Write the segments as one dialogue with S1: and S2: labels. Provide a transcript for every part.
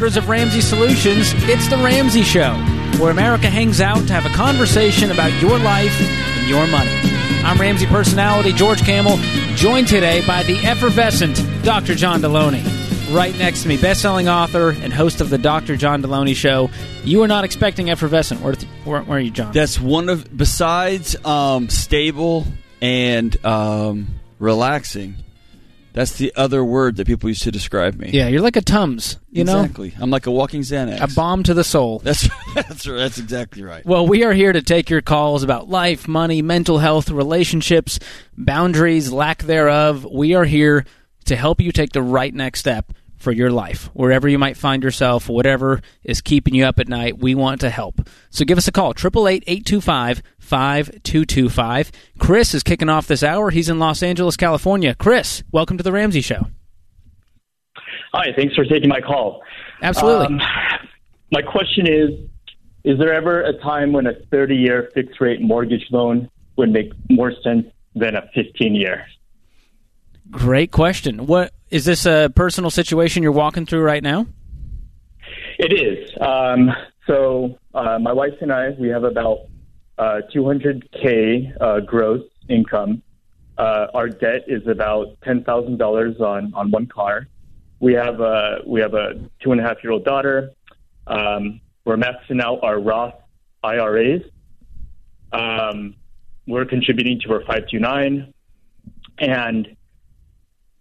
S1: headquarters of Ramsey Solutions, it's The Ramsey Show, where America hangs out to have a conversation about your life and your money. I'm Ramsey personality George Kamel, joined today by the effervescent Dr. John Delony. Right next to me, best-selling author and host of the Dr. John Delony Show. You are not expecting effervescent. Where are you, John?
S2: That's one of besides um, stable and um, relaxing. That's the other word that people used to describe me.
S1: Yeah, you're like a Tums, you know?
S2: exactly. I'm like a walking Xanax.
S1: A bomb to the soul.
S2: That's that's that's exactly right.
S1: Well, we are here to take your calls about life, money, mental health, relationships, boundaries, lack thereof. We are here to help you take the right next step for your life. Wherever you might find yourself, whatever is keeping you up at night, we want to help. So give us a call, 888-825-5225. Chris is kicking off this hour. He's in Los Angeles, California. Chris, welcome to the Ramsey Show.
S3: Hi, thanks for taking my call.
S1: Absolutely.
S3: Um, my question is Is there ever a time when a 30 year fixed rate mortgage loan would make more sense than a 15 year?
S1: Great question. What is this a personal situation you're walking through right now?
S3: It is. Um, so, uh, my wife and I, we have about uh, 200K uh, gross income. Uh, our debt is about $10,000 on, on one car. We have a, we have a two and a half year old daughter. Um, we're maxing out our Roth IRAs. Um, we're contributing to our 529. And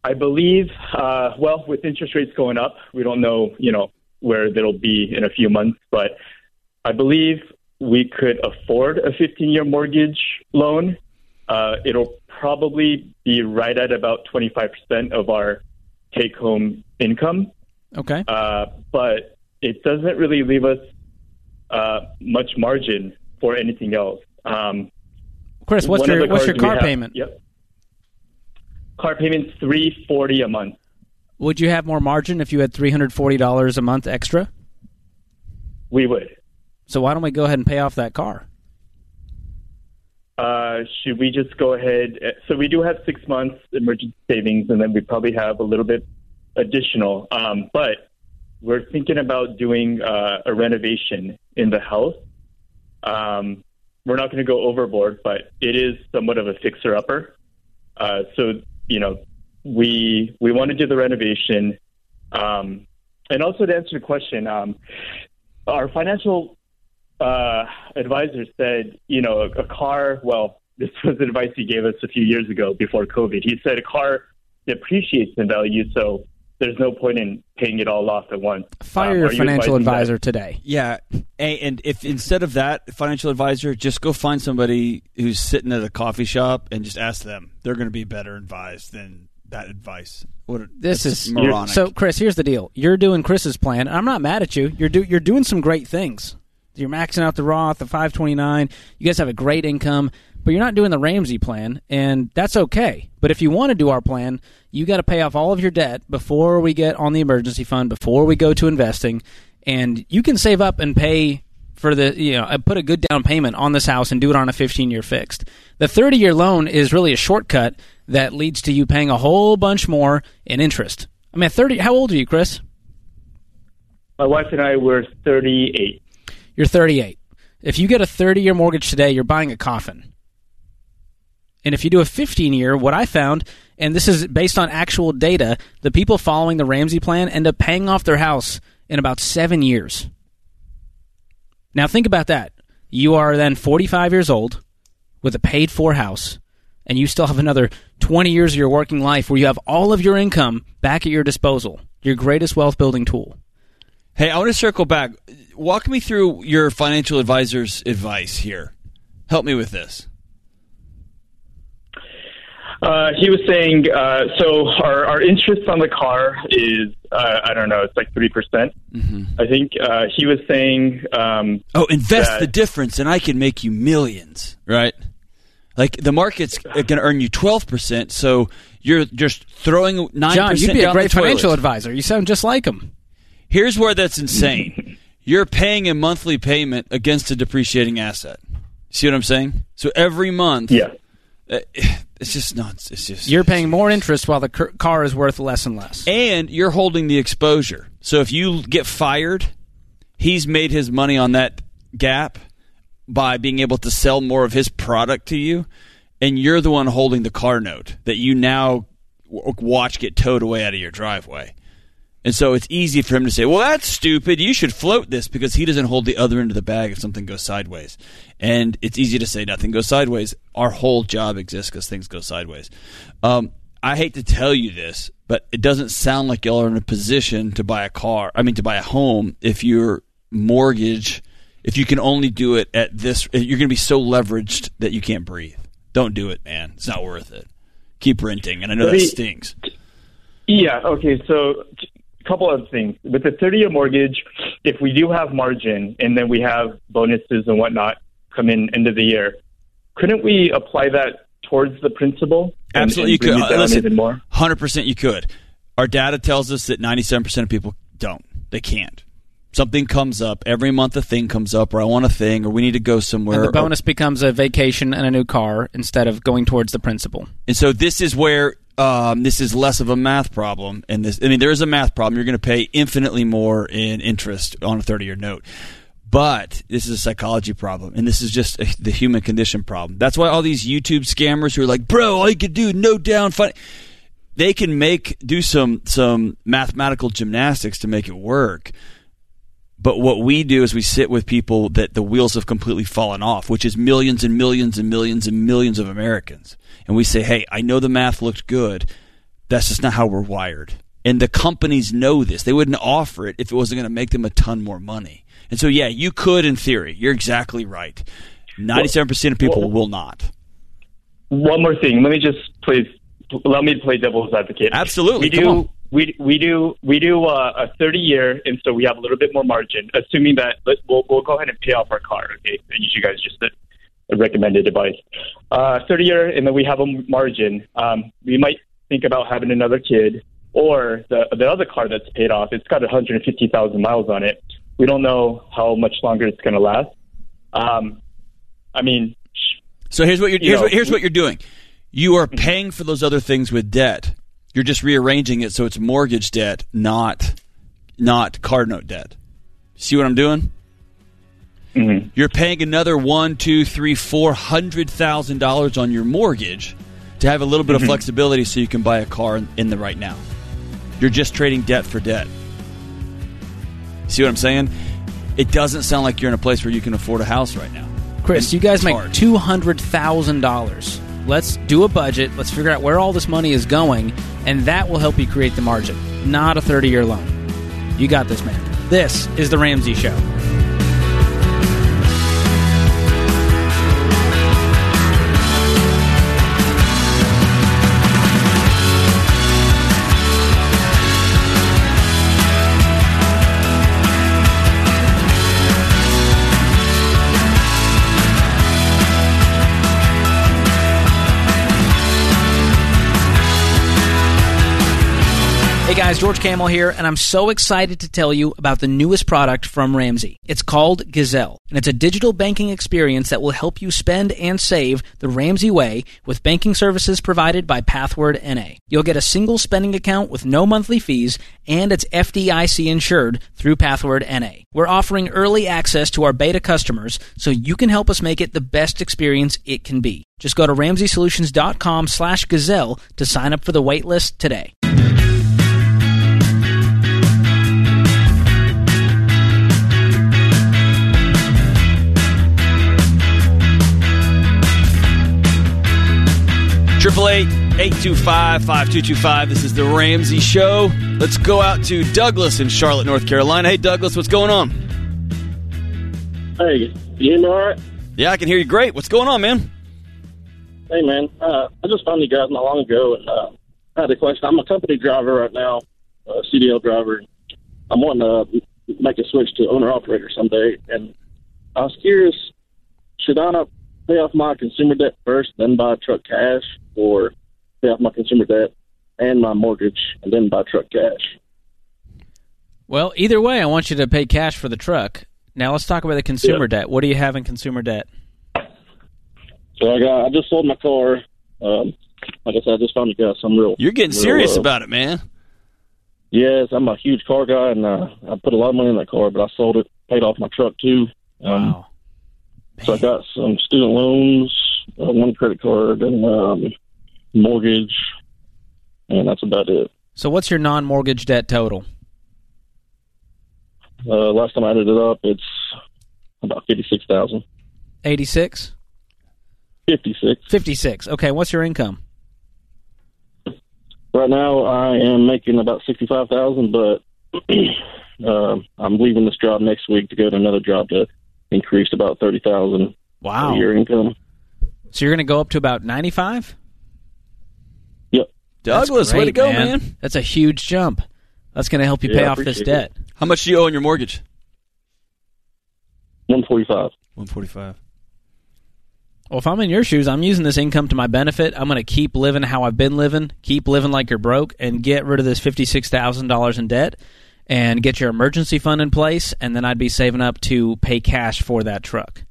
S3: I believe, uh, well, with interest rates going up, we don't know, you know, where they'll be in a few months, but I believe we could afford a 15 year mortgage loan. Uh, it'll probably be right at about 25% of our take home income.
S1: Okay.
S3: Uh, but it doesn't really leave us uh, much margin for anything else. Um,
S1: Chris, what's your what's your car
S3: have-
S1: payment?
S3: Yep. Car payment's three forty a month.
S1: Would you have more margin if you had three hundred forty dollars a month extra?
S3: We would.
S1: So why don't we go ahead and pay off that car?
S3: Uh, should we just go ahead? So we do have six months emergency savings, and then we probably have a little bit additional. Um, but we're thinking about doing uh, a renovation in the house. Um, we're not going to go overboard, but it is somewhat of a fixer upper. Uh, so you know, we we want to do the renovation, um, and also to answer the question, um, our financial uh, advisor said, you know, a, a car. Well, this was advice he gave us a few years ago before COVID. He said a car depreciates in value, so there's no point in paying it all off at once.
S1: Fire
S3: Um,
S1: your
S3: are you
S1: financial
S3: that?
S1: advisor today.
S2: Yeah, A- and if instead of that financial advisor, just go find somebody who's sitting at a coffee shop and just ask them. They're going to be better advised than that advice. What
S1: This is
S2: moronic.
S1: so, Chris. Here's the deal: you're doing Chris's plan. and I'm not mad at you. You're do, you're doing some great things. You're maxing out the Roth, the 529. You guys have a great income, but you're not doing the Ramsey plan, and that's okay. But if you want to do our plan, you got to pay off all of your debt before we get on the emergency fund, before we go to investing, and you can save up and pay for the you know uh, put a good down payment on this house and do it on a 15 year fixed. The 30 year loan is really a shortcut that leads to you paying a whole bunch more in interest. I mean, 30. How old are you, Chris?
S3: My wife and I were 38.
S1: You're 38. If you get a 30 year mortgage today, you're buying a coffin. And if you do a 15 year, what I found, and this is based on actual data, the people following the Ramsey plan end up paying off their house in about seven years. Now, think about that. You are then 45 years old with a paid for house, and you still have another 20 years of your working life where you have all of your income back at your disposal, your greatest wealth building tool.
S2: Hey, I want to circle back. Walk me through your financial advisor's advice here. Help me with this.
S3: Uh, he was saying, uh, so our, our interest on the car is, uh, I don't know, it's like 3%. percent I think uh, he was saying, um,
S2: Oh, invest
S3: That-
S2: the difference, and I can make you millions. Right? Like the market's going to earn you twelve percent, so you're just throwing 9
S1: John, you'd be a great financial advisor. You sound just like him.
S2: Here's where that's insane. You're paying a monthly payment against a depreciating asset. See what I'm saying? So every month,
S3: yeah.
S2: Uh, It's just nuts. It's just
S1: You're paying more interest while the car is worth less and less.
S2: and you're holding the exposure. So if you get fired, he's made his money on that gap by being able to sell more of his product to you, and you're the one holding the car note that you now watch get towed away out of your driveway. And so it's easy for him to say, "Well, that's stupid. You should float this because he doesn't hold the other end of the bag if something goes sideways." And it's easy to say nothing goes sideways. Our whole job exists because things go sideways. Um, I hate to tell you this, but it doesn't sound like y'all are in a position to buy a car. I mean, to buy a home if your mortgage, if you can only do it at this, you're going to be so leveraged that you can't breathe. Don't do it, man. It's not worth it. Keep renting, and I know that stings.
S3: Yeah. Okay. So, couple of things with the 30-year mortgage. If we do have margin and then we have bonuses and whatnot come in end of the year, couldn't we apply that towards the principal?
S2: Absolutely, you could. Listen,
S3: even more.
S2: hundred percent, you could. Our data tells us that ninety-seven percent of people don't. They can't. Something comes up every month. A thing comes up, or I want a thing, or we need to go somewhere.
S1: And the
S2: or-
S1: bonus becomes a vacation and a new car instead of going towards the principal.
S2: And so this is where um, this is less of a math problem. And this, I mean, there is a math problem. You're going to pay infinitely more in interest on a 30 year note. But this is a psychology problem, and this is just a, the human condition problem. That's why all these YouTube scammers who are like, "Bro, all you can do no down fun," they can make do some some mathematical gymnastics to make it work. But what we do is we sit with people that the wheels have completely fallen off, which is millions and millions and millions and millions of Americans. And we say, hey, I know the math looked good. That's just not how we're wired. And the companies know this. They wouldn't offer it if it wasn't going to make them a ton more money. And so, yeah, you could in theory. You're exactly right. 97% of people
S3: well-
S2: will not.
S3: One more thing. Let me just please let me play devil's advocate.
S2: Absolutely.
S3: We do. We, we do we do uh, a 30 year, and so we have a little bit more margin. Assuming that we'll we'll go ahead and pay off our car. Okay, and you guys just uh, recommended advice. Uh, 30 year, and then we have a margin. Um, we might think about having another kid, or the the other car that's paid off. It's got 150,000 miles on it. We don't know how much longer it's going to last. Um, I mean,
S2: So here's what you're
S3: You
S2: here's,
S3: know,
S2: what, here's what you're doing. You are paying for those other things with debt. You're just rearranging it so it's mortgage debt, not not card note debt. See what I'm doing?
S3: mhm.
S2: You're paying another one, two, three, four hundred thousand dollars on your mortgage to have a little bit of flexibility so you can buy a car in, in the right now. You're just trading debt for debt. See what I'm saying? It doesn't sound like you're in a place where you can afford a house right now.
S1: Chris,
S2: And
S1: you guys make two hundred thousand dollars. Let's do a budget. Let's figure out where all this money is going, and that will help you create the margin. Not a thirty-year loan. You got this, man. This is the Ramsey Show. Guys, George Kamel here, and I'm so excited to tell you about the newest product from Ramsey. It's called Gazelle, and it's a digital banking experience that will help you spend and save the Ramsey way with banking services provided by Pathward NA. You'll get a single spending account with no monthly fees, and it's FDIC insured through Pathward NA. We're offering early access to our beta customers so you can help us make it the best experience it can be. Just go to ramseysolutions.com slash gazelle to sign up for the waitlist today.
S2: 888-825-5225. This is the Ramsey Show. Let's go out to Douglas in Charlotte, North Carolina. Hey, Douglas, what's going on?
S4: Hey, you know me all right?
S2: Yeah, I can hear you great. What's going on, man?
S4: Hey, man. Uh, I just found you guys not long ago, and uh, I had a question. I'm a company driver right now, a CDL driver. I'm wanting to make a switch to owner-operator someday, and I was curious, should I pay off my consumer debt first, then buy a truck cash? Or pay off my consumer debt and my mortgage, and then buy truck cash?
S1: Well, either way, I want you to pay cash for the truck. Now let's talk about the consumer
S4: Yeah.
S1: debt. What do you have in consumer debt?
S4: So I got I just sold my car Um, like I said, I just found a guy some real.
S2: You're getting
S4: real,
S2: serious
S4: uh,
S2: about it, man.
S4: Yes, I'm a huge car guy, and uh, I put a lot of money in that car, but I sold it, paid off my truck too. Um,
S1: Wow.
S4: So I got some student loans, uh, one credit card, and um, mortgage, and that's about it.
S1: So what's your non-mortgage debt total?
S4: Uh, last time I added it up, it's about fifty six thousand.
S1: 86?
S4: Fifty six.
S1: 56. Okay, what's your income?
S4: Right now, I am making about sixty five thousand, but uh, I'm leaving this job next week to go to another job that increased about thirty thousand
S1: Wow.
S4: a year income.
S1: So you're going to go up to about 95?
S4: Yep.
S2: Douglas, way to go, man.
S1: That's a huge jump. That's going to help you
S4: Yeah,
S1: pay off this
S4: appreciate
S1: debt.
S2: How much do you owe on your mortgage?
S4: One forty five.
S2: One forty-five.
S1: Well, if I'm in your shoes, I'm using this income to my benefit. I'm going to keep living how I've been living, keep living like you're broke, and get rid of this $56,000 in debt and get your emergency fund in place, and then I'd be saving up to pay cash for that truck.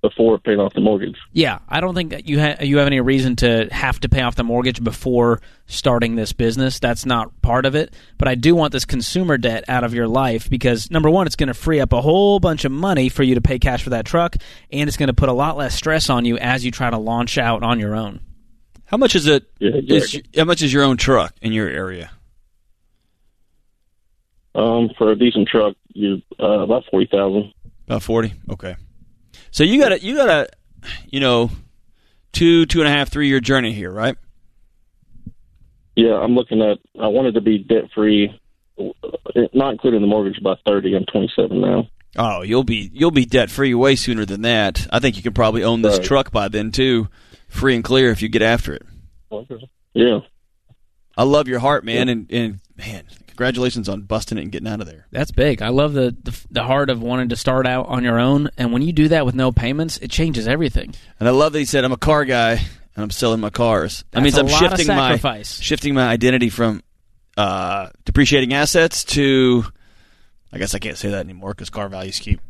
S4: Before paying off the mortgage.
S1: Yeah, I don't think that you ha- you have any reason to have to pay off the mortgage before starting this business. That's not part of it. But I do want this consumer debt out of your life because number one, it's going to free up a whole bunch of money for you to pay cash for that truck, and it's going to put a lot less stress on you as you try to launch out on your own.
S2: How much is it?
S4: Yeah,
S2: Is how much is your own truck in your area?
S4: Um, for a decent truck, you uh, about forty thousand.
S2: About forty. Okay. So you got a you got a you know two two and a half three year journey here, right?
S4: Yeah, I'm looking at. I wanted to be debt free, not including the mortgage, by thirty. I'm 27 now.
S2: Oh, you'll be you'll be debt free way sooner than that. I think you can probably own this
S4: Right.
S2: truck by then too, free and clear if you get after it.
S4: Yeah,
S2: I love your heart, man, and and man, congratulations on busting it and getting out of there.
S1: That's big. I love the, the the heart of wanting to start out on your own, and when you do that with no payments, it changes everything.
S2: And I love that he said I'm a car guy and I'm selling my cars. that
S1: That's
S2: means
S1: a
S2: I'm shifting my shifting my identity from uh, depreciating assets to I guess I can't say that anymore because car values keep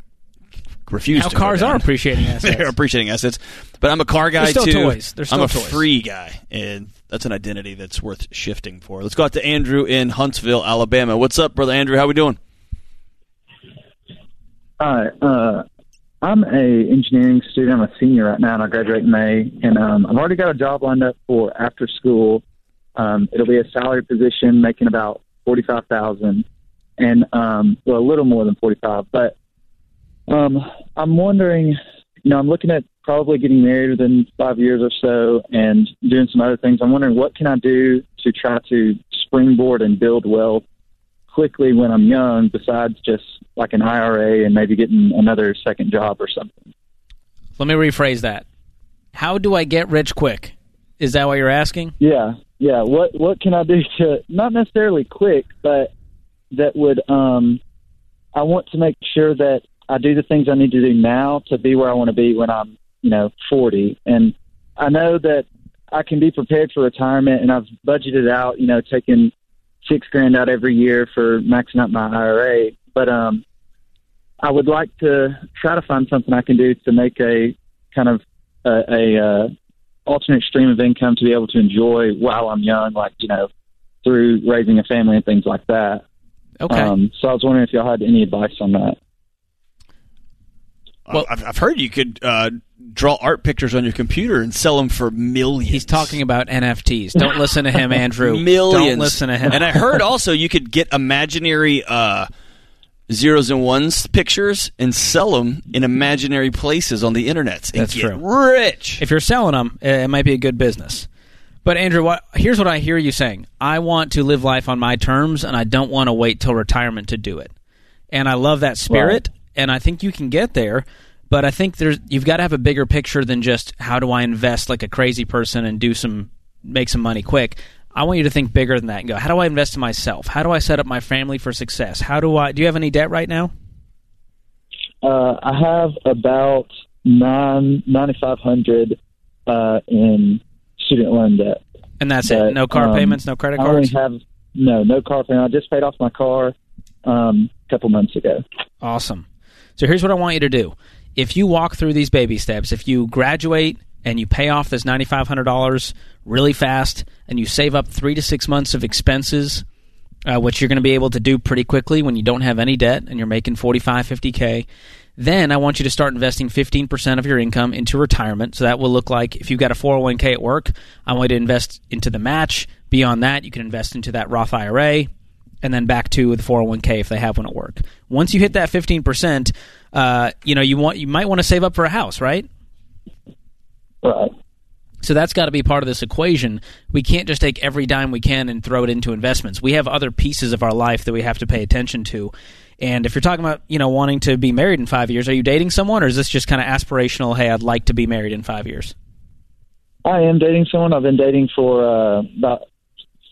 S2: refuse
S1: Now cars are appreciating assets.
S2: They're appreciating assets, but I'm a car guy too.
S1: toys. They're still
S2: I'm a
S1: toys.
S2: free guy, and that's an identity that's worth shifting for. Let's go out to Andrew in Huntsville, Alabama. What's up, brother Andrew? How we doing?
S5: Hi, uh, I'm a engineering student. I'm a senior right now, and I graduate in May. And um, I've already got a job lined up for after school. Um, it'll be a salary position, making about forty five thousand, and um, well, a little more than forty five. But um, I'm wondering, you know, I'm looking at probably getting married within five years or so, and doing some other things. I'm wondering what can I do to try to springboard and build wealth quickly when I'm young, besides just like an IRA and maybe getting another second job or something.
S1: Let me rephrase that. How do I get rich quick? Is that what you're asking?
S5: Yeah, yeah. What what can I do to not necessarily quick, but that would um I want to make sure that I do the things I need to do now to be where I want to be when I'm, you know, 40. And I know that I can be prepared for retirement and I've budgeted out, you know, taking 6 grand out every year for maxing out my IRA, but um I would like to try to find something I can do to make a kind of a, a uh, alternate stream of income to be able to enjoy while I'm young, like you know, through raising a family and things like that.
S1: Okay.
S5: Um, so I was wondering if y'all had any advice on that.
S1: Well-
S2: I've, I've heard you could uh, draw art pictures on your computer and sell them for millions.
S1: He's talking about NFTs. Don't listen to him, Andrew.
S2: millions.
S1: Don't listen to him.
S2: And I heard also you could get imaginary uh, zeros and ones pictures and sell them in imaginary places on the internet. And
S1: That's true.
S2: Rich.
S1: if you're selling them, it might be a good business. But Andrew, what, here's what I hear you saying: I want to live life on my terms, and I don't want to wait till retirement to do it. And I love that spirit, and I think you can get there. But I think there's you've got to have a bigger picture than just how do I invest like a crazy person and do some make some money quick. I want you to think bigger than that and go, how do I invest in myself? How do I set up my family for success? How do I do you have any debt right now?
S5: Uh, I have about nine ninety five hundred uh, in student loan debt.
S1: And that's it. No car
S5: um,
S1: payments, no credit cards?
S5: I only have no no car payment. I just paid off my car um, a couple months ago.
S1: Awesome. So here's what I want you to do. If you walk through these baby steps, if you graduate and you pay off this $9,500 really fast and you save up three to six months of expenses, uh, which you're going to be able to do pretty quickly when you don't have any debt and you're making 45, 50K, then I want you to start investing 15% of your income into retirement. So that will look like if you've got a 401k at work, I want you to invest into the match. Beyond that, you can invest into that Roth IRA and then back to the 401k if they have one at work. Once you hit that 15%, uh, you know, you want you might want to save up for a house, right?
S5: Right.
S1: So that's got to be part of this equation. We can't just take every dime we can and throw it into investments. We have other pieces of our life that we have to pay attention to. And if you're talking about, you know, wanting to be married in 5 years, are you dating someone or is this just kind of aspirational, hey, I'd like to be married in 5 years?
S5: I am dating someone. I've been dating for uh, about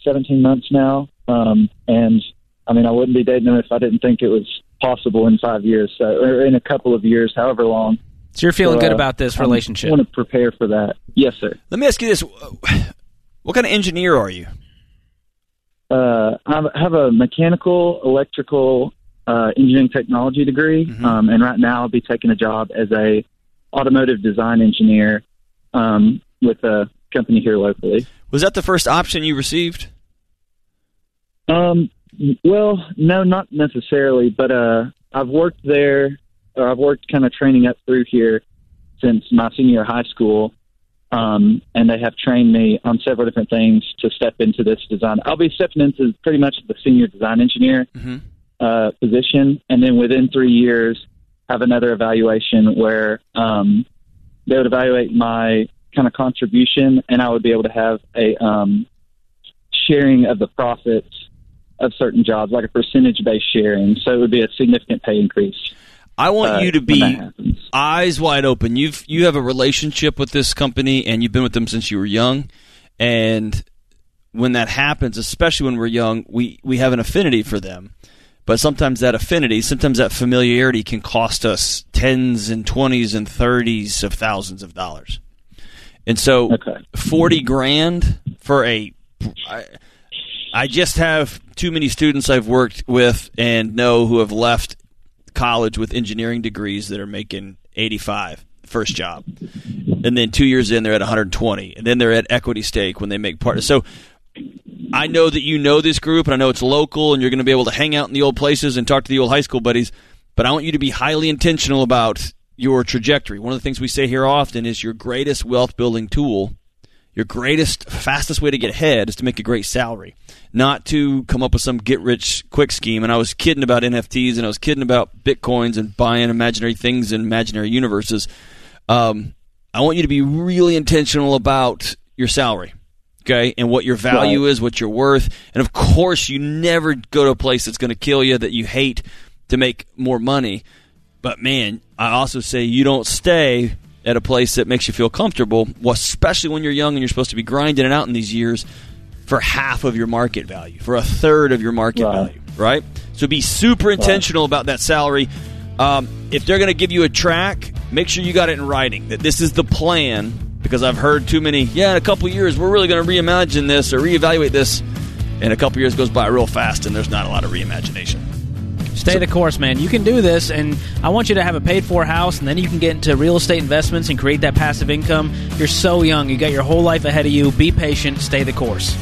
S5: 17 months now. Um, and I mean, I wouldn't be dating them if I didn't think it was possible in five years, so, or in a couple of years, however long.
S1: So you're feeling
S5: So,
S1: good
S5: uh,
S1: about this relationship.
S5: I want to prepare for that. Yes, sir.
S2: Let me ask you this: What kind of engineer are you?
S5: Uh, I have a mechanical, electrical, uh, engineering technology degree, um, and right now I'll be taking a job as a automotive design engineer um, with a company here locally.
S2: Was that the first option you received?
S5: Um, well, no, not necessarily, but uh, I've worked there, or I've worked kind of training up through here since my senior high school, um, and they have trained me on several different things to step into this design. I'll be stepping into pretty much the senior design engineer
S2: Mhm.
S5: uh, position, and then within three years, have another evaluation where um, they would evaluate my kind of contribution, and I would be able to have a um, sharing of the profits of certain jobs, like a percentage based sharing. So it would be a significant pay increase.
S2: I want
S5: uh,
S2: you to be eyes wide open. You've you have a relationship with this company, and you've been with them since you were young. And when that happens, especially when we're young, we we have an affinity for them. But sometimes that affinity, sometimes that familiarity, can cost us tens and twenties and thirties of thousands of dollars. And so,
S5: Okay.
S2: forty grand for a. I, I just have too many students I've worked with and know who have left college with engineering degrees that are making 85 first job. And then two years in they're at 120 and then they're at equity stake when they make part so i know that you know this group and i know it's local and you're going to be able to hang out in the old places and talk to the old high school buddies but i want you to be highly intentional about your trajectory. One of the things we say here often is your greatest wealth building tool your greatest, fastest way to get ahead is to make a great salary, not to come up with some get rich quick scheme. And I was kidding about NFTs and I was kidding about bitcoins and buying imaginary things in imaginary universes. Um, I want you to be really intentional about your salary, okay, and what your value is, what you're worth. And of course, you never go to a place that's going to kill you that you hate to make more money. But man, I also say you don't stay at a place that makes you feel comfortable, well, especially when you're young and you're supposed to be grinding it out in these years for half of your market value, for a third of your market
S5: Right.
S2: value, right? So be super intentional about that salary. Um, if they're going to give you a track, make sure you got it in writing that this is the plan. Because I've heard too many, yeah, in a couple years we're really going to reimagine this or reevaluate this, and a couple years goes by real fast, and there's not a lot of reimagination.
S1: Stay the course, man. You can do this, and I want you to have a paid for house, and then you can get into real estate investments and create that passive income. You're so young. You got your whole life ahead of you. Be patient. Stay the course.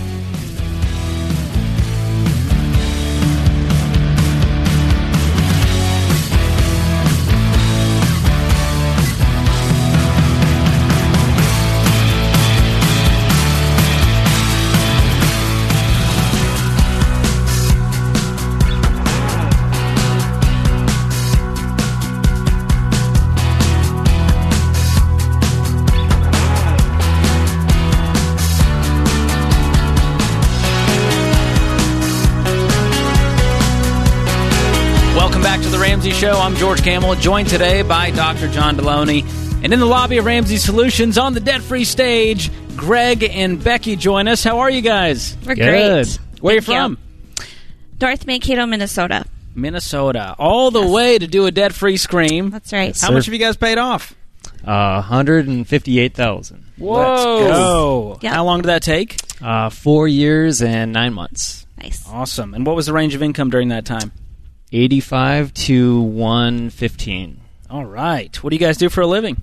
S1: Show. I'm George Kamel, joined today by Dr. John Delony. And in the lobby of Ramsey Solutions on the debt free stage, Greg and Becky join us. How are you guys?
S6: We're
S1: Good.
S6: great.
S1: Where are you
S6: Thank
S1: from?
S6: North Mankato, Minnesota.
S1: Minnesota. All the
S6: Yes.
S1: way to do a debt free scream.
S6: That's right.
S1: How much have you guys paid off?
S7: Uh, 158,000.
S1: Let's go.
S6: Yep.
S1: How long did that take?
S7: Uh, four years and nine months.
S6: Nice.
S1: Awesome. And what was the range of income during that time?
S7: 85 to 115.
S1: All right. What do you guys do for a living?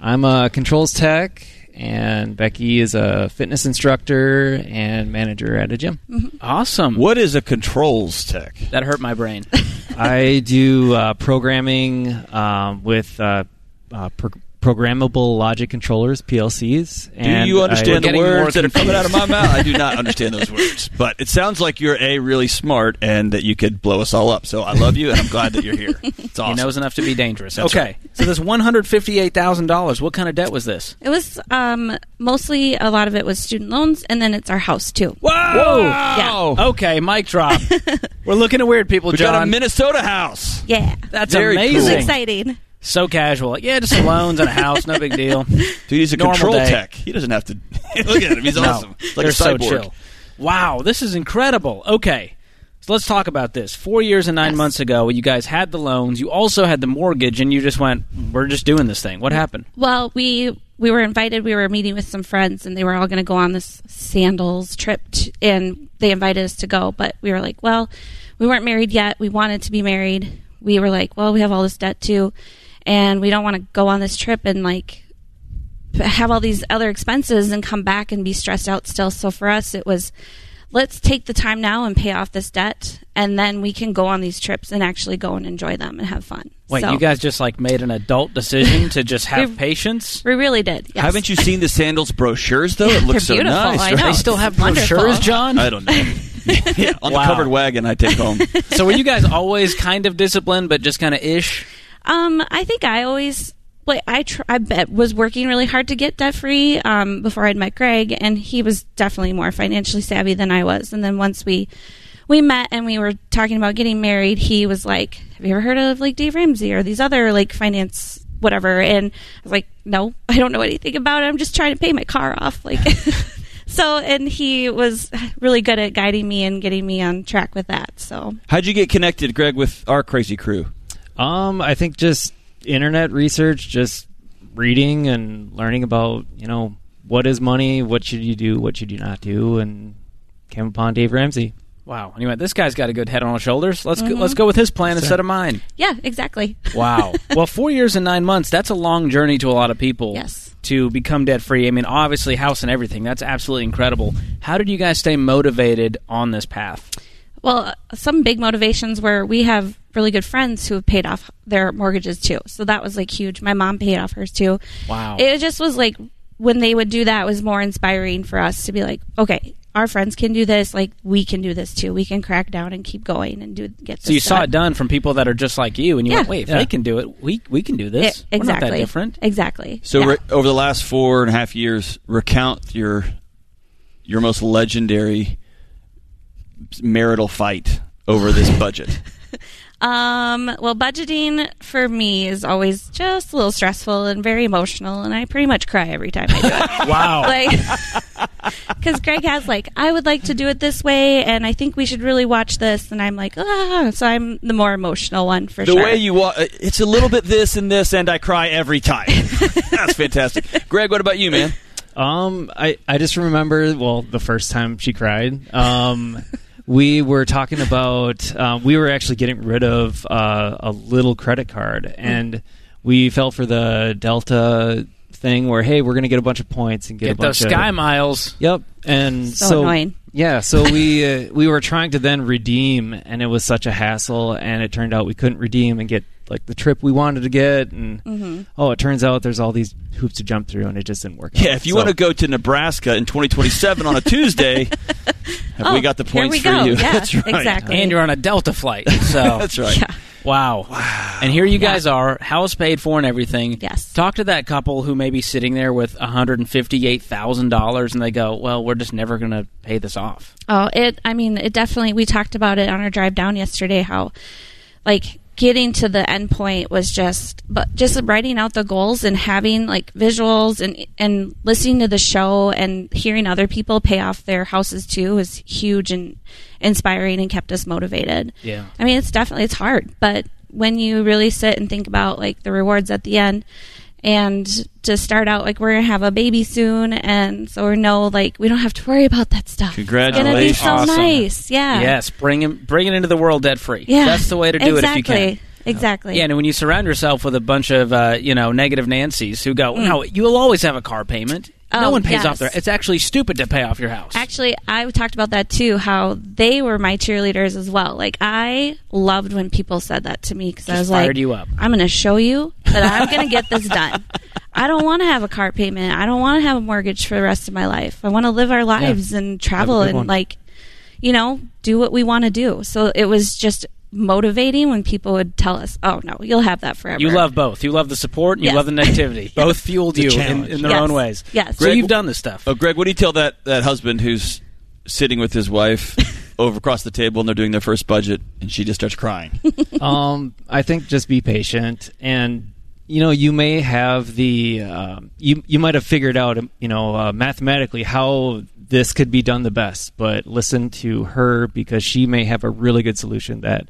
S7: I'm a controls tech and Becky is a fitness instructor and manager at a gym.
S1: Awesome.
S2: What is a controls tech?
S1: That hurt my brain.
S7: I do uh, programming um, with uh, uh, pro- programmable logic controllers (PLCs).
S2: Do
S7: and
S2: you
S7: I-
S2: understand the words that are coming out of my mouth? I do not understand those words, but it sounds like you're a really smart and that you could blow us all up. So I love you, and I'm glad that you're here. It's awesome.
S1: He knows enough to be dangerous.
S2: That's
S1: okay. So this one hundred fifty-eight thousand dollars. What kind of debt was this?
S6: It was um, mostly a lot of it was student loans, and then it's our house too.
S1: Whoa!
S6: Yeah.
S1: Okay, mic drop. We're looking at weird people,
S2: we got a Minnesota house.
S6: Yeah,
S1: That's
S2: Very cool.
S6: it's
S1: amazing.
S6: exciting.
S1: So casual. Like, yeah, just some loans and a house, no big deal.
S2: Dude, he's a
S1: Normal
S2: control
S1: day.
S2: tech. He doesn't have to look at him. He's
S1: No,
S2: awesome. It's like
S1: they're so chill. Wow, this is incredible. Okay. So let's talk about this. Four years and nine
S6: Yes.
S1: months ago, you guys had the loans. You also had the mortgage, and you just went, "We're just doing this thing." What happened?
S6: Well, we we were invited. We were meeting with some friends, and they were all going to go on this sandals trip, t- and they invited us to go. But we were like, well, we weren't married yet. We wanted to be married. We were like, well, we have all this debt too, and we don't want to go on this trip and like have all these other expenses and come back and be stressed out still. So for us, it was let's take the time now and pay off this debt, and then we can go on these trips and actually go and enjoy them and have fun.
S1: Wait,
S6: So,
S1: you guys just like made an adult decision to just have
S6: We-
S1: patience?
S6: we really did. Yes.
S2: Haven't you seen the sandals brochures though? it looks so
S6: beautiful,
S2: nice.
S6: I
S2: right?
S6: know.
S1: They still have
S6: Wonderful.
S1: brochures, John.
S2: I don't know. yeah, on
S1: Wow.
S2: the covered wagon I take home.
S1: so were you guys always kind of disciplined, but just kind of ish?
S6: Um, I think I always like I tr- I bet was working really hard to get debt free um, before I'd met Greg, and he was definitely more financially savvy than I was. And then once we we met and we were talking about getting married, he was like, "Have you ever heard of like Dave Ramsey or these other like finance?" Whatever, and I was like, "No, I don't know anything about it. I'm just trying to pay my car off." Like, so, and he was really good at guiding me and getting me on track with that. So,
S2: How'd you get connected, Greg, with our crazy crew?
S7: Um, I think just internet research, just reading and learning about you know what is money, what should you do, what should you not do, and came upon Dave Ramsey.
S1: Wow. Anyway, this guy's got a good head on his shoulders. Let's go, let's go with his plan instead of mine.
S6: yeah, exactly.
S1: Wow. well, four years and nine months, that's a long journey to a lot of people.
S6: Yes.
S1: To become debt free. I mean, obviously, house and everything. That's absolutely incredible. How did you guys stay motivated on this path?
S6: Well, uh, some big motivations were we have really good friends who have paid off their mortgages too. So that was like huge. My mom paid off hers too.
S1: Wow.
S6: It just was like when they would do that it was more inspiring for us to be like, okay, our friends can do this, like we can do this too. We can crack down and keep going and do get this
S1: so you saw it done from people that are just like you, and you
S6: Yeah.
S1: went, wait, if
S7: Yeah.
S1: they can do it, we, we can do this.
S6: It-
S1: We're not
S6: exactly.
S1: that different.
S6: Exactly.
S2: So
S6: Yeah.
S2: re- over the last four and a half years, recount your your most legendary marital fight over this budget.
S6: Um, well, budgeting for me is always just a little stressful and very emotional, and I pretty much cry every time I do it.
S1: Wow.
S6: like, because Greg has like, I would like to do it this way, and I think we should really watch this, and I'm like, ah, so I'm the more emotional one for
S2: the
S6: sure.
S2: way you wa- it's a little bit this and this, and I cry every time. That's fantastic. Greg, what about you, man?
S7: Um, I, I just remember, well, the first time she cried. Um, we were talking about, um, we were actually getting rid of uh, a little credit card, and we fell for the Delta thing where, hey, we're going to get a bunch of points and get, a
S1: Get those sky
S7: of.
S1: miles.
S7: Yep. And
S6: So
S7: so,
S6: annoying.
S7: Yeah, so we uh, we were trying to then redeem, and it was such a hassle, and it turned out we couldn't redeem and get like the trip we wanted to get, and
S6: Mm-hmm.
S7: oh, it turns out there's all these hoops to jump through, and it just didn't work.
S2: Yeah,
S7: out.
S2: if you
S7: So-
S2: want to go to Nebraska in 2027 on a Tuesday, have
S6: Oh,
S2: we got the
S6: here
S2: points
S6: we
S2: for
S6: go.
S2: you?
S6: Yeah,
S2: That's right.
S6: exactly.
S1: And you're on a Delta flight. So
S2: That's right.
S6: Yeah.
S1: Wow. And here you guys are, house paid for and everything.
S6: Yes.
S1: Talk to that couple who may be sitting there with $158,000 and they go, well, we're just never going to pay this off.
S6: Oh, it. I mean, it definitely. We talked about it on our drive down yesterday. How, like, getting to the end point was just, but just writing out the goals and having like visuals and and listening to the show and hearing other people pay off their houses too was huge and inspiring and kept us motivated.
S1: Yeah.
S6: I mean, it's definitely it's hard, but when you really sit and think about like the rewards at the end, and to start out, like we're gonna have a baby soon, and so we know like we don't have to worry about that stuff. congratulations It's gonna be so
S1: Awesome.
S6: nice. Yeah.
S1: Yes, bring him, bring it into the world debt free.
S6: Yeah.
S1: That's the way to do
S6: exactly.
S1: it if you can.
S6: Exactly.
S1: Yeah, and when you surround yourself with a bunch of uh, you know negative Nancy's who
S6: Mm.
S1: go, no, you'll always have a car payment. No
S6: oh,
S1: one pays
S6: yes.
S1: off their. It's actually stupid to pay off your house.
S6: Actually, I talked about that too. How they were my cheerleaders as well. Like I loved when people said that to me because I was like. "I'm going to show you that I'm going to get this done. I don't want to have a car payment. I don't want to have a mortgage for the rest of my life. I want to live our lives and travel and
S7: one.
S6: like, you know, do what we want to do." So it was just motivating when people would tell us, "Oh no, you'll have that forever."
S1: You love both. You love the support and you love the negativity. Both fueled you in, in their
S6: Yes.
S1: own ways.
S6: Yes.
S1: So
S6: Greg-
S1: you've done this stuff.
S2: Oh, Greg, what do you tell that, that husband who's sitting with his wife over across the table and they're doing their first budget and she just starts crying?
S7: um, I think just be patient, and you know, you may have the um you you might have figured out, um, you know, uh, mathematically how this could be done the best, but listen to her because she may have a really good solution that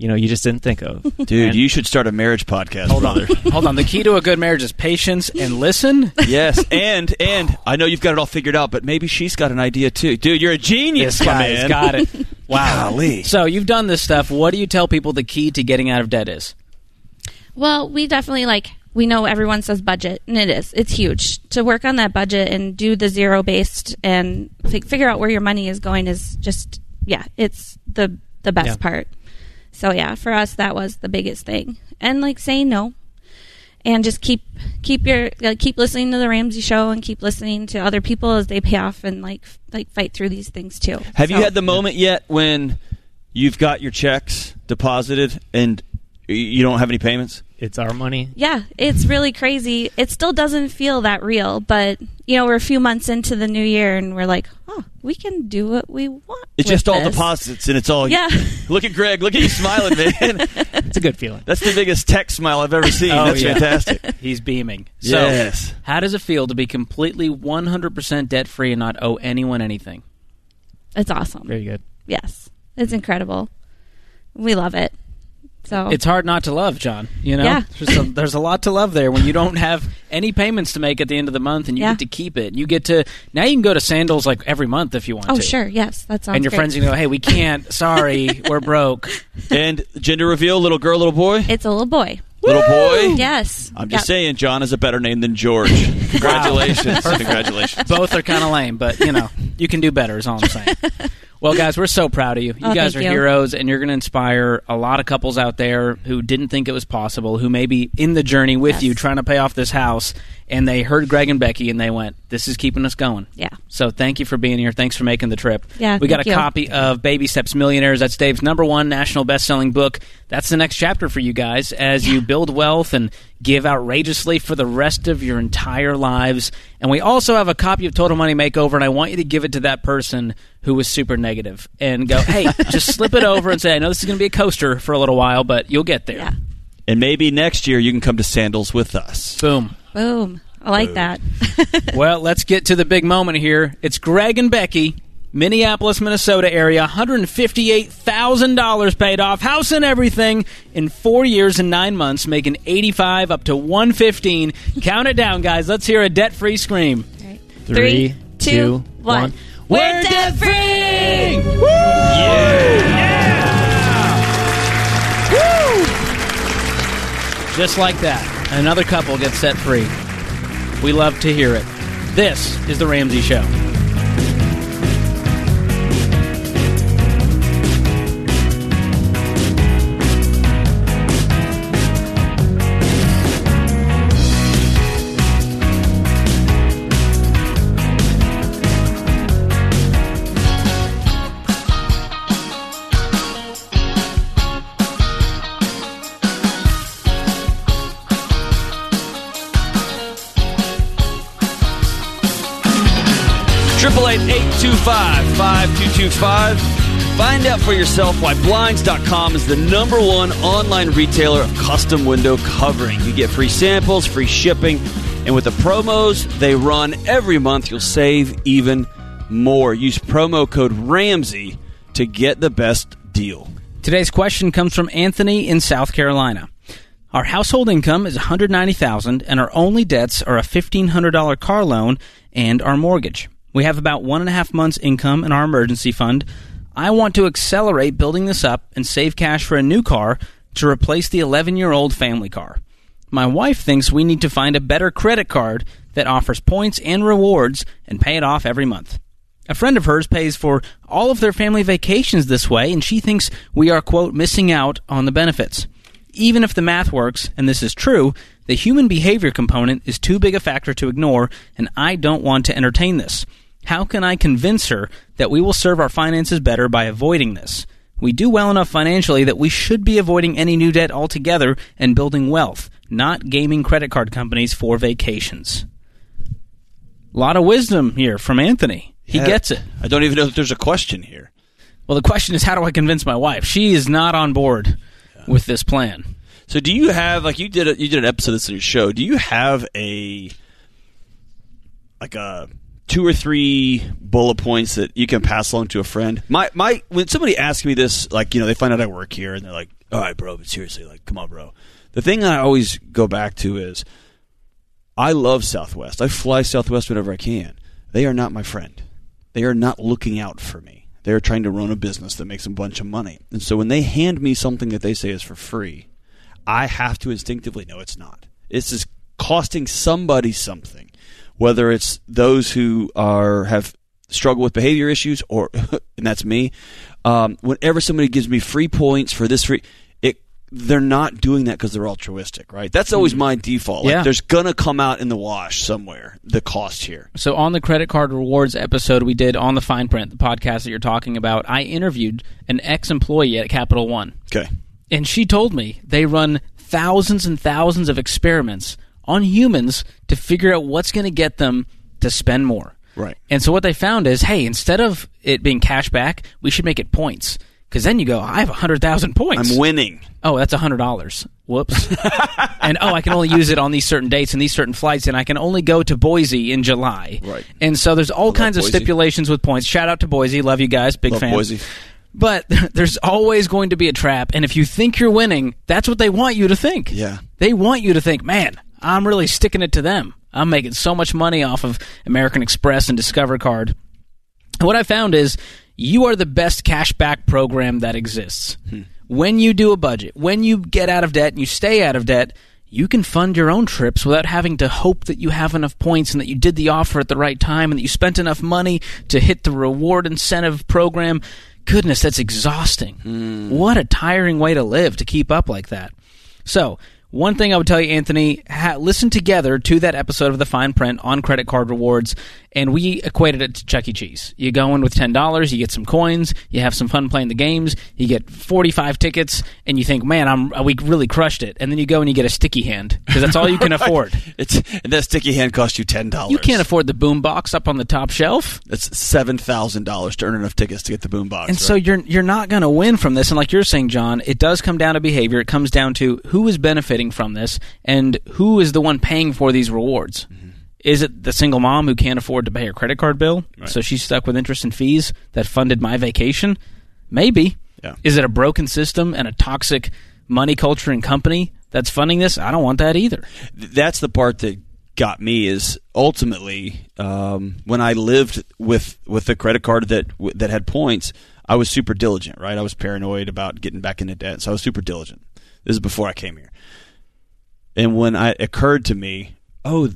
S7: you know you just didn't think of.
S2: Dude,
S7: And-
S2: you should start a marriage podcast.
S1: Hold
S2: brother.
S1: on. Hold on. The key to a good marriage is patience and listen.
S2: yes, and and I know you've got it all figured out, but maybe she's got an idea too. Dude, you're a genius,
S1: This guy's
S2: man.
S1: got it. Wow.
S2: Golly.
S1: So you've done this stuff. What do you tell people the key to getting out of debt is?
S6: Well, we definitely like we know everyone says budget, and it is. It's huge to work on that budget and do the zero based and fi- figure out where your money is going. Is just yeah, it's the the best
S7: Yeah.
S6: part. So yeah, for us that was the biggest thing, and like saying no, and just keep keep your uh, keep listening to the Ramsey show and keep listening to other people as they pay off and like f- like fight through these things too.
S2: Have you had the moment yet when you've got your checks deposited and you don't have any payments?
S7: It's our money.
S6: Yeah, it's really crazy. It still doesn't feel that real, but you know, we're a few months into the new year and we're like, oh, we can do what we want.
S2: It's
S6: with
S2: just all
S6: this.
S2: deposits and it's all.
S6: Yeah.
S2: Look at Greg. Look at you smiling, man.
S7: It's a good feeling.
S2: That's the biggest tech smile I've ever seen.
S1: Oh,
S2: That's
S1: yeah.
S2: fantastic.
S1: He's beaming. So,
S2: Yes.
S1: how does it feel to be completely 100% debt free and not owe anyone anything?
S6: It's awesome.
S7: Very good.
S6: Yes, it's incredible. We love it. So
S1: It's hard not to love, John. You know,
S6: Yeah.
S1: there's, a, there's a lot to love there when you don't have any payments to make at the end of the month, and you
S6: Yeah.
S1: get to keep it. You get to now you can go to Sandals like every month if you want
S6: oh
S1: to.
S6: sure, yes, that sounds.
S1: And your
S6: great.
S1: friends, you go, hey, we can't. Sorry, we're broke.
S2: And gender reveal: little girl, little boy,
S6: It's a little boy.
S2: little boy.
S6: Yes,
S2: I'm just
S6: Yep.
S2: saying, John is a better name than George. Congratulations! Congratulations.
S1: Both are kind of lame, but you know, you can do better. Is all I'm saying. Well, guys, we're so proud of you. You
S6: Oh,
S1: guys are
S6: you.
S1: heroes, and you're going to inspire a lot of couples out there who didn't think it was possible, who may be in the journey with
S6: Yes.
S1: you trying to pay off this house, and they heard Greg and Becky, and they went, "This is keeping us going."
S6: Yeah.
S1: So thank you for being here. Thanks for making the trip.
S6: Yeah,
S1: we got a
S6: you.
S1: copy of Baby Steps Millionaires. That's Dave's number one national best-selling book. That's the next chapter for you guys as you build wealth and give outrageously for the rest of your entire lives. And we also have a copy of Total Money Makeover, and I want you to give it to that person who was super negative and go, "Hey, just slip it over and say, I know this is going to be a coaster for a little while, but you'll get there."
S6: Yeah.
S2: And maybe next year you can come to Sandals with us.
S1: Boom.
S6: Boom. I like that.
S1: Well, let's get to the big moment here. It's Greg and Becky, Minneapolis, Minnesota area, $158,000 paid off, house and everything in 4 years and 9 months, making 85 up to 115. Count it down, guys. Let's hear a debt-free scream.
S7: Three, two, one.
S6: We're debt free. Woo! Yeah. Woo!
S1: Just like that, another couple gets set free. We love to hear it. This is the Ramsey show.
S2: 888-825-5225. Find out for yourself why Blinds.com is the number one online retailer of custom window covering. You get free samples, free shipping, and with the promos they run every month, you'll save even more. Use promo code RAMSEY to get the best deal.
S1: Today's question comes from Anthony in South Carolina. Our household income is 190,000 and our only debts are a $1500 car loan and our mortgage. We have about one and a half months income in our emergency fund. I want to accelerate building this up and save cash for a new car to replace the 11 year old family car. My wife thinks we need to find a better credit card that offers points and rewards and pay it off every month. A friend of hers pays for all of their family vacations this way, and she thinks we are, quote, missing out on the benefits. Even if the math works, and this is true, the human behavior component is too big a factor to ignore, and I don't want to entertain this. How can I convince her that we will serve our finances better by avoiding this? We do well enough financially that we should be avoiding any new debt altogether and building wealth, not gaming credit card companies for vacations. A lot of wisdom here from Anthony. He
S2: Yeah.
S1: gets it.
S2: I don't even know if there's a question here.
S1: Well, the question is, how do I convince my wife? She is not on board with this plan.
S2: So do you have like you did a, you did an episode of this in your show? Do you have a like a two or three bullet points that you can pass along to a friend? My my when somebody asks me this, like you know they find out I work here and they're like, "All right, bro, but seriously, like, come on, bro." The thing I always go back to is, I love Southwest. I fly Southwest whenever I can. They are not my friend. They are not looking out for me. They are trying to run a business that makes a bunch of money. And so when they hand me something that they say is for free, I have to instinctively know it's not. It's just costing somebody something, whether it's those who are have struggle with behavior issues, or and that's me. Um, whenever somebody gives me free points for this free, it they're not doing that because they're altruistic, right? That's always my default. Like,
S1: Yeah.
S2: there's gonna come out in the wash somewhere the cost here.
S1: So on the credit card rewards episode we did on the fine print, the podcast that you're talking about, I interviewed an ex-employee at Capital One.
S2: Okay.
S1: And she told me they run thousands and thousands of experiments on humans to figure out what's going to get them to spend more.
S2: Right.
S1: And so what they found is, hey, instead of it being cash back, we should make it points. Because then you go, I have 100,000 points.
S2: I'm winning.
S1: oh, that's $100. Whoops. and oh, I can only use it on these certain dates and these certain flights, and I can only go to Boise in July.
S2: Right.
S1: And so there's all kinds of
S2: Boise.
S1: stipulations with points. Shout out to Boise. Love you guys. Big
S2: Love
S1: fan.
S2: Boise.
S1: But there's always going to be a trap, and if you think you're winning, that's what they want you to think.
S2: Yeah.
S1: They want you to think, man, I'm really sticking it to them. I'm making so much money off of American Express and Discover Card. And what I found is you are the best cashback program that exists. Hmm. When you do a budget, when you get out of debt and you stay out of debt, you can fund your own trips without having to hope that you have enough points and that you did the offer at the right time and that you spent enough money to hit the reward incentive program. Goodness, that's exhausting. Hmm. What a tiring way to live to keep up like that. So, one thing I would tell you, Anthony, ha- listen together to that episode of the fine print on credit card rewards, and we equated it to Chuck E. Cheese. You go in with ten dollars, you get some coins, you have some fun playing the games, you get forty-five tickets, and you think, "Man, I'm we really crushed it." And then you go and you get a sticky hand because that's all you can afford.
S2: It's and that sticky hand costs you ten dollars.
S1: You can't afford the boom box up on the top shelf.
S2: That's seven thousand dollars to earn enough tickets to get the boombox.
S1: And so you're you're not going to win from this. And like you're saying, John, it does come down to behavior. It comes down to who is benefiting from this and who is the one paying for these rewards. Is it the single mom who can't afford to pay her credit card bill, so she's stuck with interest and fees that funded my vacation? Maybe.
S2: Yeah.
S1: Is it a broken system and a toxic money culture and company that's funding this? I don't want that either.
S2: That's the part that got me is ultimately um, when I lived with with the credit card that that had points. I was super diligent, right? I was paranoid about getting back into debt, so I was super diligent. This is before I came here, and when I, it occurred to me, oh,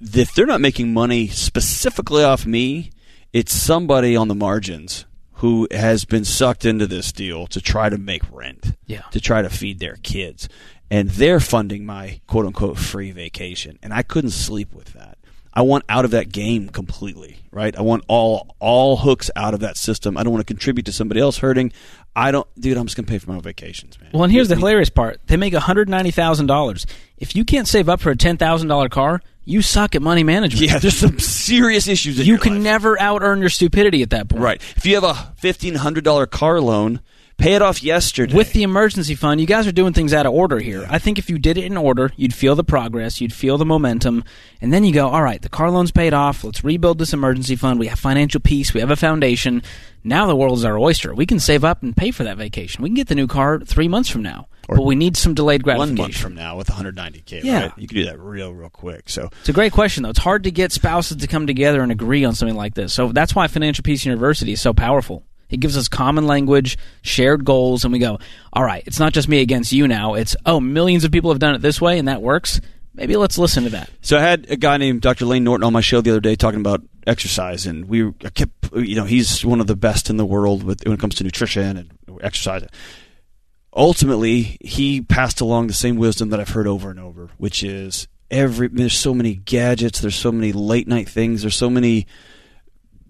S2: if they're not making money specifically off me, it's somebody on the margins who has been sucked into this deal to try to make rent,
S1: Yeah.
S2: to try to feed their kids, and they're funding my quote unquote free vacation, and I couldn't sleep with that. I want out of that game completely, right? I want all all hooks out of that system. I don't want to contribute to somebody else hurting. I don't, dude. I'm just gonna pay for my own vacations, man.
S1: Well, and here's the hilarious part: they make one hundred ninety thousand dollars. If you can't save up for a ten thousand dollar car, you suck at money management.
S2: Yeah, there's some serious issues.
S1: You can
S2: life.
S1: never out earn your stupidity at that point.
S2: Right. If you have a fifteen hundred dollar car loan, pay it off yesterday.
S1: With the emergency fund, you guys are doing things out of order here. I think if you did it in order, you'd feel the progress, you'd feel the momentum, and then you go, all right, the car loan's paid off. Let's rebuild this emergency fund. We have financial peace. We have a foundation. Now the world is our oyster. We can save up and pay for that vacation. We can get the new car three months from now, but we need some delayed gratification.
S2: one month from now with 190k.
S1: Yeah.
S2: right? you can do that real, real quick. So
S1: It's a great question, though. It's hard to get spouses to come together and agree on something like this. So that's why Financial Peace University is so powerful. It gives us common language, shared goals, and we go, all right, it's not just me against you now. It's, oh, millions of people have done it this way, and that works. Maybe let's listen to that.
S2: So I had a guy named Dr. Layne Norton on my show the other day talking about exercise, and we I kept, you know, he's one of the best in the world with when it comes to nutrition and exercise. Ultimately, he passed along the same wisdom that I've heard over and over, which is every there's so many gadgets, there's so many late night things, there's so many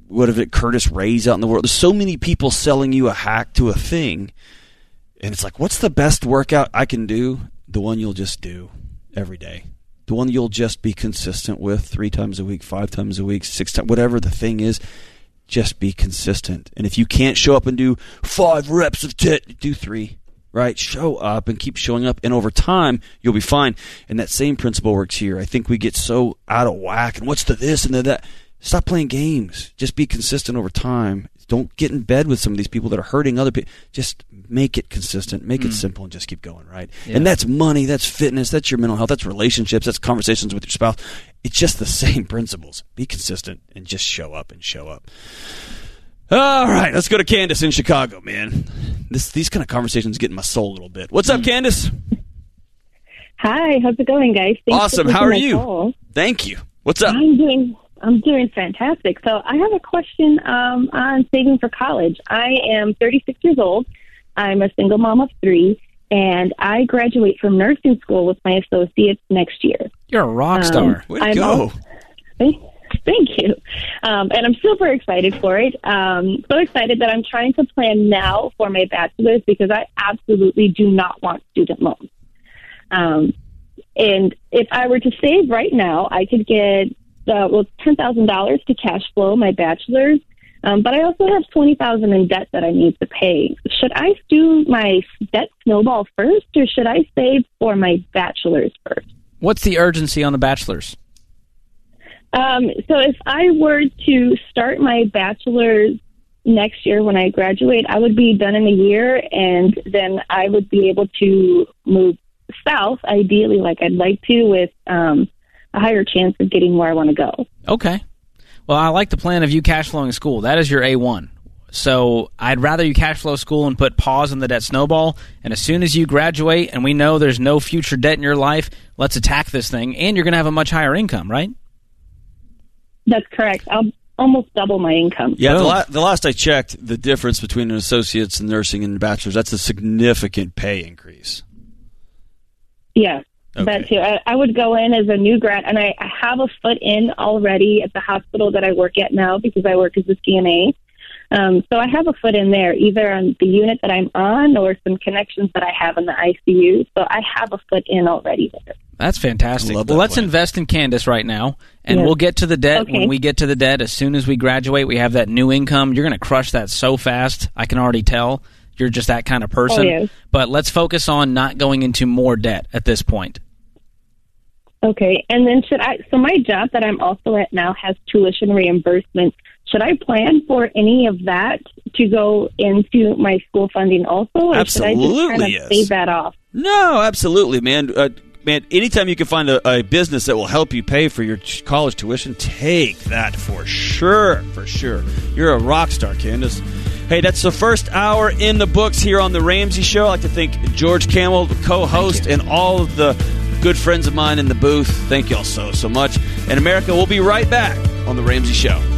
S2: what if it Curtis Rays out in the world. There's so many people selling you a hack to a thing, and it's like, what's the best workout I can do? The one you'll just do every day the one you'll just be consistent with three times a week, five times a week, six times, whatever the thing is, just be consistent. And if you can't show up and do five reps of tit, do three, right? Show up and keep showing up. And over time, you'll be fine. And that same principle works here. I think we get so out of whack and what's the this and the that. Stop playing games. Just be consistent over time. Don't get in bed with some of these people that are hurting other people. Just make it consistent, make it hmm. simple, and just keep going, right?
S1: Yeah.
S2: And that's money, that's fitness, that's your mental health, that's relationships, that's conversations with your spouse. It's just the same principles. Be consistent and just show up and show up. All right, let's go to Candace in Chicago, man. This these kind of conversations get in my soul a little bit. What's up, hmm. Candace?
S8: Hi, how's it going, guys? Thanks
S2: Awesome. How are you?
S8: call.
S2: Thank you. What's up?
S8: I'm doing I'm doing fantastic. So I have a question um, on saving for college. I am 36 years old. I'm a single mom of three, and I graduate from nursing school with my associates next year.
S1: You're a rock star.
S2: Way to
S8: I'm
S2: go.
S8: al- Thank, thank you. Um, and I'm super excited for it. Um, so excited that I'm trying to plan now for my bachelor's because I absolutely do not want student loans. Um, and if I were to save right now, I could get uh, well ten thousand dollars to cash flow my bachelor's. Um, but I also have twenty thousand in debt that I need to pay. Should I do my debt snowball first, or should I save for my bachelor's first?
S1: What's the urgency on the bachelor's?
S8: Um, so if I were to start my bachelor's next year when I graduate, I would be done in a year, and then I would be able to move south, ideally, like I'd like to, with um, a higher chance of getting where I want to go.
S1: Okay. Well, I like the plan of you cash flowing school. That is your A1. So I'd rather you cash flow school and put pause on the debt snowball. And as soon as you graduate and we know there's no future debt in your life, let's attack this thing. And you're going to have a much higher income, right?
S8: That's correct. I'll almost double my income.
S2: Yeah, the, la- the last I checked, the difference between an associate's in nursing and a bachelor's, that's a significant pay increase.
S8: Yeah,
S2: Okay.
S8: that too. I, I would go in as a new grad, and I, I have a foot in already at the hospital that I work at now because I work as a CNA. Um, so I have a foot in there, either on the unit that I'm on or some connections that I have in the ICU. So I have a foot in already there.
S1: That's fantastic. Well,
S2: that
S1: let's
S2: plan.
S1: invest in Candace right now, and
S8: Yeah.
S1: we'll get to the debt
S8: Okay.
S1: when we get to the debt. As soon as we graduate, we have that new income. You're going to crush that so fast. I can already tell. You're just that kind of person.
S8: Oh, yes.
S1: But let's focus on not going into more debt at this point.
S8: Okay, and then should I? So my job that I'm also at now has tuition reimbursement. Should I plan for any of that to go into my school funding also, or should I just
S2: Absolutely,
S8: kind of
S2: yes.
S8: save that off?
S2: No, absolutely, man. Uh, man, anytime you can find a, a business that will help you pay for your t- college tuition, take that for sure. For sure. You're a rock star, Candace. Hey, that's the first hour in the books here on The Ramsey Show. I'd like to thank George Kamel, the co host, and all of the good friends of mine in the booth. Thank y'all so, so much. And America, we'll be right back on The Ramsey Show.